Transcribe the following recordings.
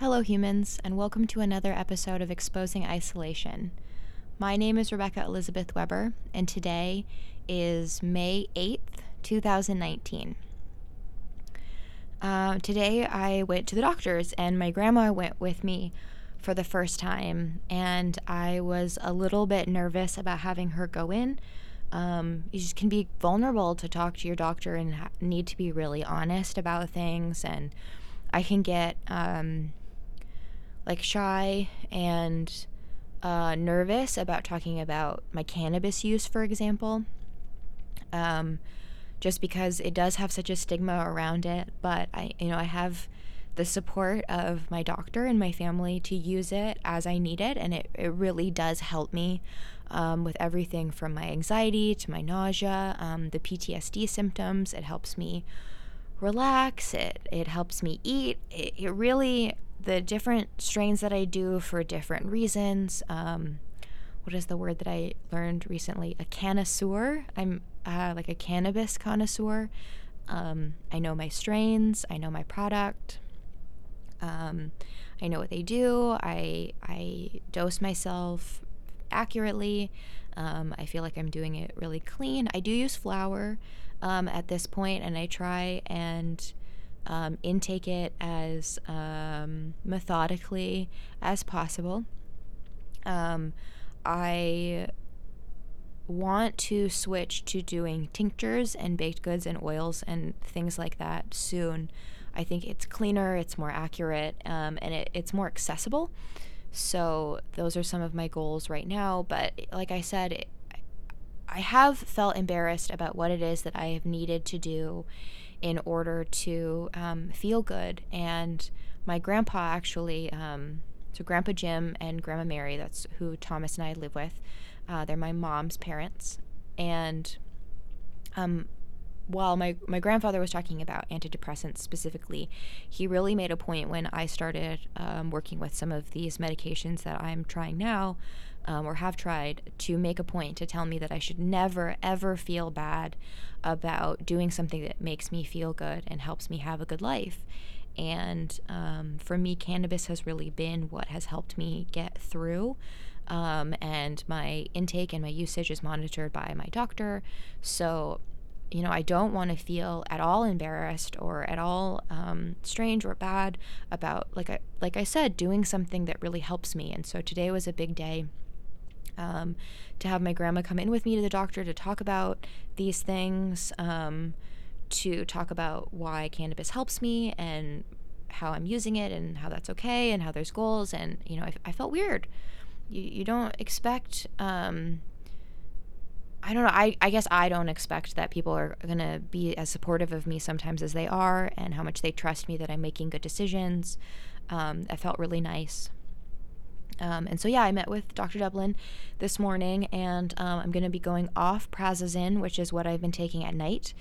Hello, humans, and welcome to another episode of Exposing Isolation. My name is Rebecca Elizabeth Weber, and today is May 8th, 2019. Uh, today I went to the doctor's, and my grandma went with me for the first time, and I was a little bit nervous about having her go in. Um, you just can be vulnerable to talk to your doctor and ha- need to be really honest about things, and I can get um, like shy and uh, nervous about talking about my cannabis use, for example, um, just because it does have such a stigma around it. But I, you know, I have the support of my doctor and my family to use it as I need it, and it, it really does help me um, with everything from my anxiety to my nausea, um, the PTSD symptoms. It helps me relax. It it helps me eat. It, it really the different strains that I do for different reasons. Um, what is the word that I learned recently? A connoisseur. I'm uh, like a cannabis connoisseur. Um, I know my strains. I know my product. Um, I know what they do. I I dose myself accurately. Um, I feel like I'm doing it really clean. I do use flower um, at this point, and I try and um, intake it as um, methodically as possible. Um, I want to switch to doing tinctures and baked goods and oils and things like that soon. I think it's cleaner, it's more accurate, um, and it, it's more accessible. So, those are some of my goals right now. But, like I said, it, I have felt embarrassed about what it is that I have needed to do in order to um, feel good. And my grandpa actually, um, so Grandpa Jim and Grandma Mary, that's who Thomas and I live with, uh, they're my mom's parents. And um, while my, my grandfather was talking about antidepressants specifically, he really made a point when I started um, working with some of these medications that I'm trying now um, or have tried to make a point to tell me that I should never, ever feel bad about doing something that makes me feel good and helps me have a good life. And um, for me, cannabis has really been what has helped me get through. Um, and my intake and my usage is monitored by my doctor. So, you know, I don't want to feel at all embarrassed or at all um, strange or bad about, like I like I said, doing something that really helps me. And so today was a big day um, to have my grandma come in with me to the doctor to talk about these things, um, to talk about why cannabis helps me and how I'm using it and how that's okay and how there's goals. And, you know, I, I felt weird. You, you don't expect, um, I don't know. I, I guess I don't expect that people are going to be as supportive of me sometimes as they are and how much they trust me that I'm making good decisions. Um, that felt really nice. Um, and so, yeah, I met with Dr. Dublin this morning, and um, I'm going to be going off prazosin, which is what I've been taking at night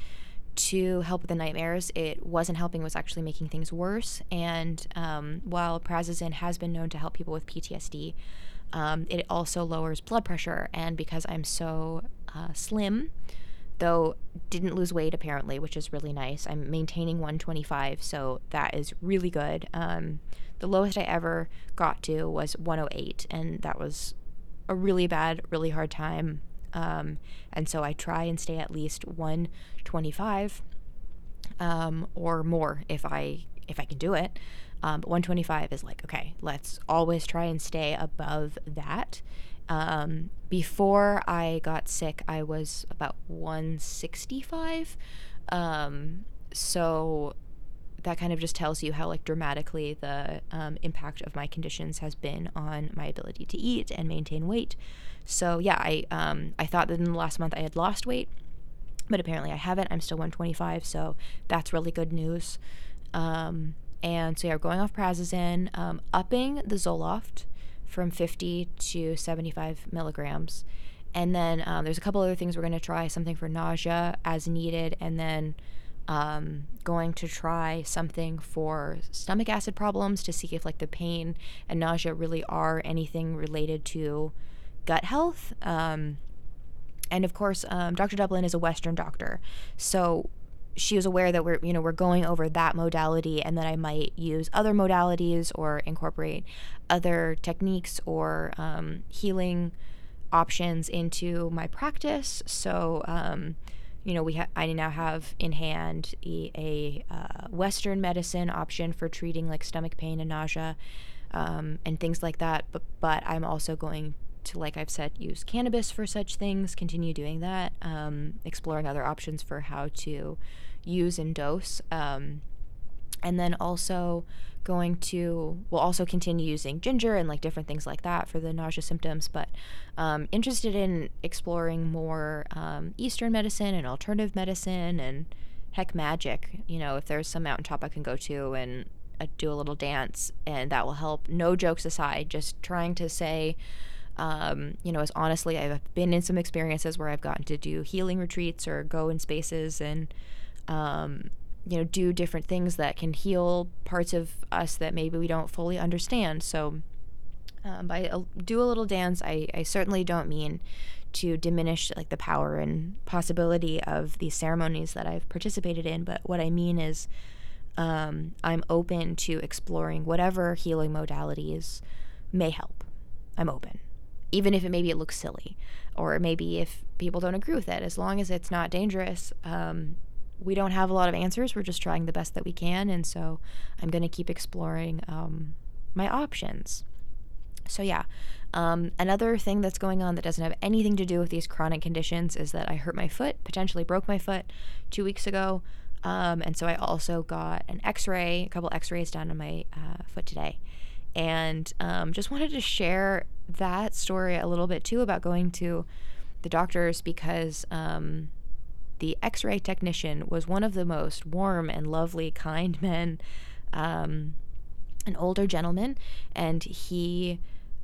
to help with the nightmares. It wasn't helping, it was actually making things worse. And um, while prazosin has been known to help people with PTSD, um, it also lowers blood pressure. And because I'm so uh, slim, though didn't lose weight apparently, which is really nice. I'm maintaining 125, so that is really good. Um, the lowest I ever got to was 108, and that was a really bad, really hard time. Um, and so I try and stay at least 125 um, or more if I if I can do it. Um, but 125 is like okay, let's always try and stay above that. Um, before I got sick, I was about 165. Um, so that kind of just tells you how like dramatically the um, impact of my conditions has been on my ability to eat and maintain weight. So yeah, I um, I thought that in the last month I had lost weight, but apparently I haven't. I'm still 125, so that's really good news. Um, and so yeah, we're going off prazosin, um, upping the Zoloft from 50 to 75 milligrams. And then um, there's a couple other things we're going to try something for nausea as needed, and then um, going to try something for stomach acid problems to see if like the pain and nausea really are anything related to gut health. Um, and of course, um, Dr. Dublin is a Western doctor, so she was aware that we're you know we're going over that modality and that I might use other modalities or incorporate other techniques or um, healing options into my practice. So um, you know we ha- I now have in hand a, a uh, Western medicine option for treating like stomach pain and nausea um, and things like that. But but I'm also going to, like I've said, use cannabis for such things. Continue doing that. Um, exploring other options for how to use and dose. Um, and then also going to we'll also continue using ginger and like different things like that for the nausea symptoms but um, interested in exploring more um, eastern medicine and alternative medicine and heck magic you know if there's some mountaintop i can go to and uh, do a little dance and that will help no jokes aside just trying to say um, you know as honestly i've been in some experiences where i've gotten to do healing retreats or go in spaces and um, you know, do different things that can heal parts of us that maybe we don't fully understand. So, um, by do a little dance, I, I certainly don't mean to diminish like the power and possibility of these ceremonies that I've participated in, but what I mean is um, I'm open to exploring whatever healing modalities may help. I'm open, even if it maybe it looks silly, or maybe if people don't agree with it, as long as it's not dangerous. Um, we don't have a lot of answers. We're just trying the best that we can. And so I'm going to keep exploring um, my options. So, yeah, um, another thing that's going on that doesn't have anything to do with these chronic conditions is that I hurt my foot, potentially broke my foot two weeks ago. Um, and so I also got an x ray, a couple x rays done on my uh, foot today. And um, just wanted to share that story a little bit too about going to the doctors because um, the x ray technician was one of the most warm and lovely, kind men, um, an older gentleman, and he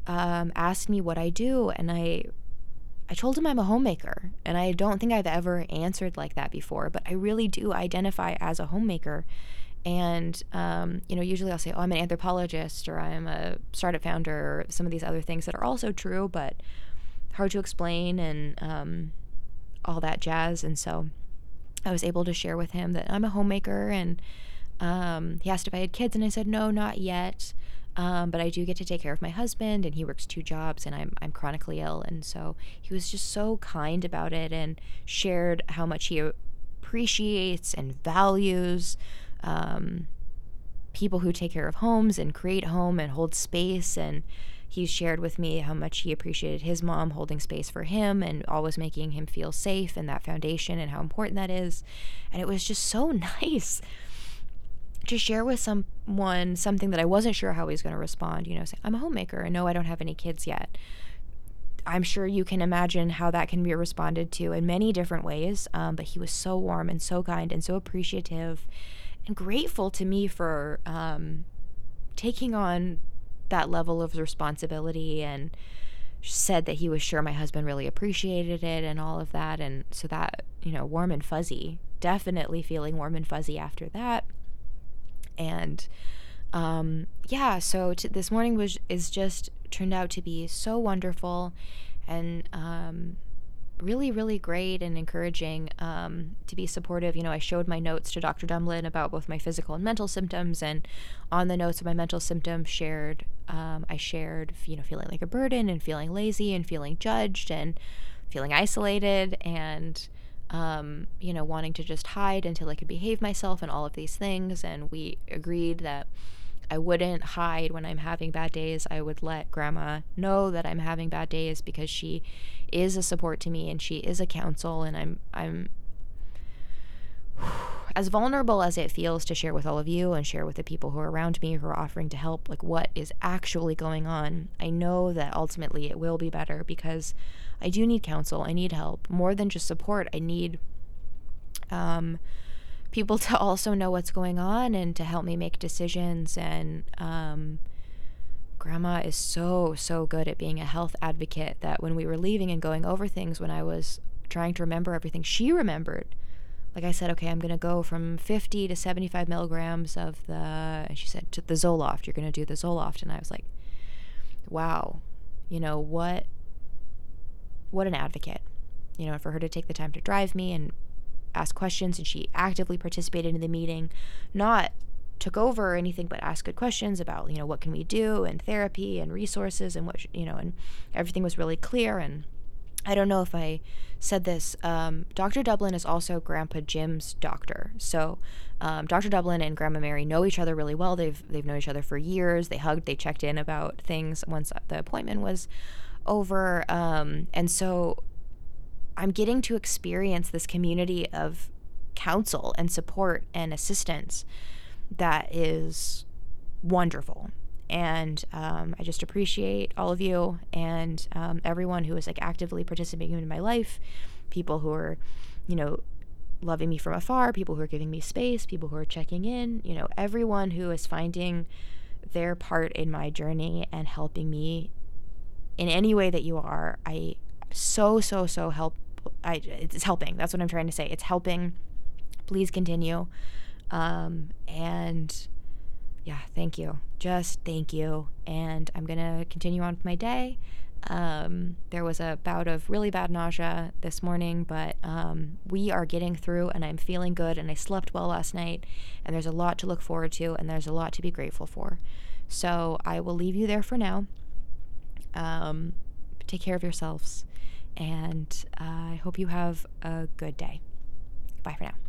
um, asked me what I do, and I. I told him I'm a homemaker, and I don't think I've ever answered like that before, but I really do identify as a homemaker. And, um, you know, usually I'll say, oh, I'm an anthropologist or I'm a startup founder or some of these other things that are also true, but hard to explain. And, um, all that jazz. And so I was able to share with him that I'm a homemaker. And um, he asked if I had kids, and I said, no, not yet. Um, but I do get to take care of my husband, and he works two jobs, and I'm, I'm chronically ill. And so he was just so kind about it and shared how much he appreciates and values um, people who take care of homes and create home and hold space and he shared with me how much he appreciated his mom holding space for him and always making him feel safe and that foundation and how important that is. And it was just so nice to share with someone something that I wasn't sure how he was going to respond. You know, say, I'm a homemaker and no, I don't have any kids yet. I'm sure you can imagine how that can be responded to in many different ways. Um, but he was so warm and so kind and so appreciative grateful to me for um, taking on that level of responsibility and said that he was sure my husband really appreciated it and all of that. And so that you know warm and fuzzy definitely feeling warm and fuzzy after that. And um, yeah so t- this morning was is just turned out to be so wonderful. And um, really, really great and encouraging um, to be supportive. You know, I showed my notes to Dr. Dublin about both my physical and mental symptoms, and on the notes of my mental symptoms, shared um, I shared, you know, feeling like a burden and feeling lazy and feeling judged and feeling isolated and um, you know, wanting to just hide until I could behave myself and all of these things. And we agreed that I wouldn't hide when I'm having bad days. I would let grandma know that I'm having bad days because she is a support to me and she is a counsel and I'm I'm as vulnerable as it feels to share with all of you and share with the people who are around me who are offering to help like what is actually going on. I know that ultimately it will be better because I do need counsel. I need help more than just support. I need um people to also know what's going on and to help me make decisions. And um, grandma is so, so good at being a health advocate that when we were leaving and going over things, when I was trying to remember everything, she remembered. Like I said, okay, I'm going to go from 50 to 75 milligrams of the, and she said, to the Zoloft. You're going to do the Zoloft. And I was like, wow, you know, what, what an advocate. You know, for her to take the time to drive me and ask questions and she actively participated in the meeting, not took over or anything, but asked good questions about, you know, what can we do and therapy and resources and what, you know, and everything was really clear. And I don't know if I said this. Um, Dr. Dublin is also Grandpa Jim's doctor. So um, Dr. Dublin and Grandma Mary know each other really well. They've they've known each other for years. They hugged. They checked in about things once the appointment was over. Um, and so I'm getting to experience this community of counsel and support and assistance that is wonderful. And um, I just appreciate all of you and um, everyone who is like actively participating in my life, people who are, you know, loving me from afar, people who are giving me space, people who are checking in, you know, everyone who is finding their part in my journey and helping me in any way that you are. I so, so, so help. I, it's helping. That's what I'm trying to say. It's helping. Please continue. Um, and yeah, thank you. Just thank you. And I'm to continue on with my day. Um, there was a bout of really bad nausea this morning, but um, we are getting through and I'm feeling good and I slept well last night. And there's a lot to look forward to and there's a lot to be grateful for. So I will leave you there for now. Um, take care of yourselves and uh, I hope you have a good day. Bye for now.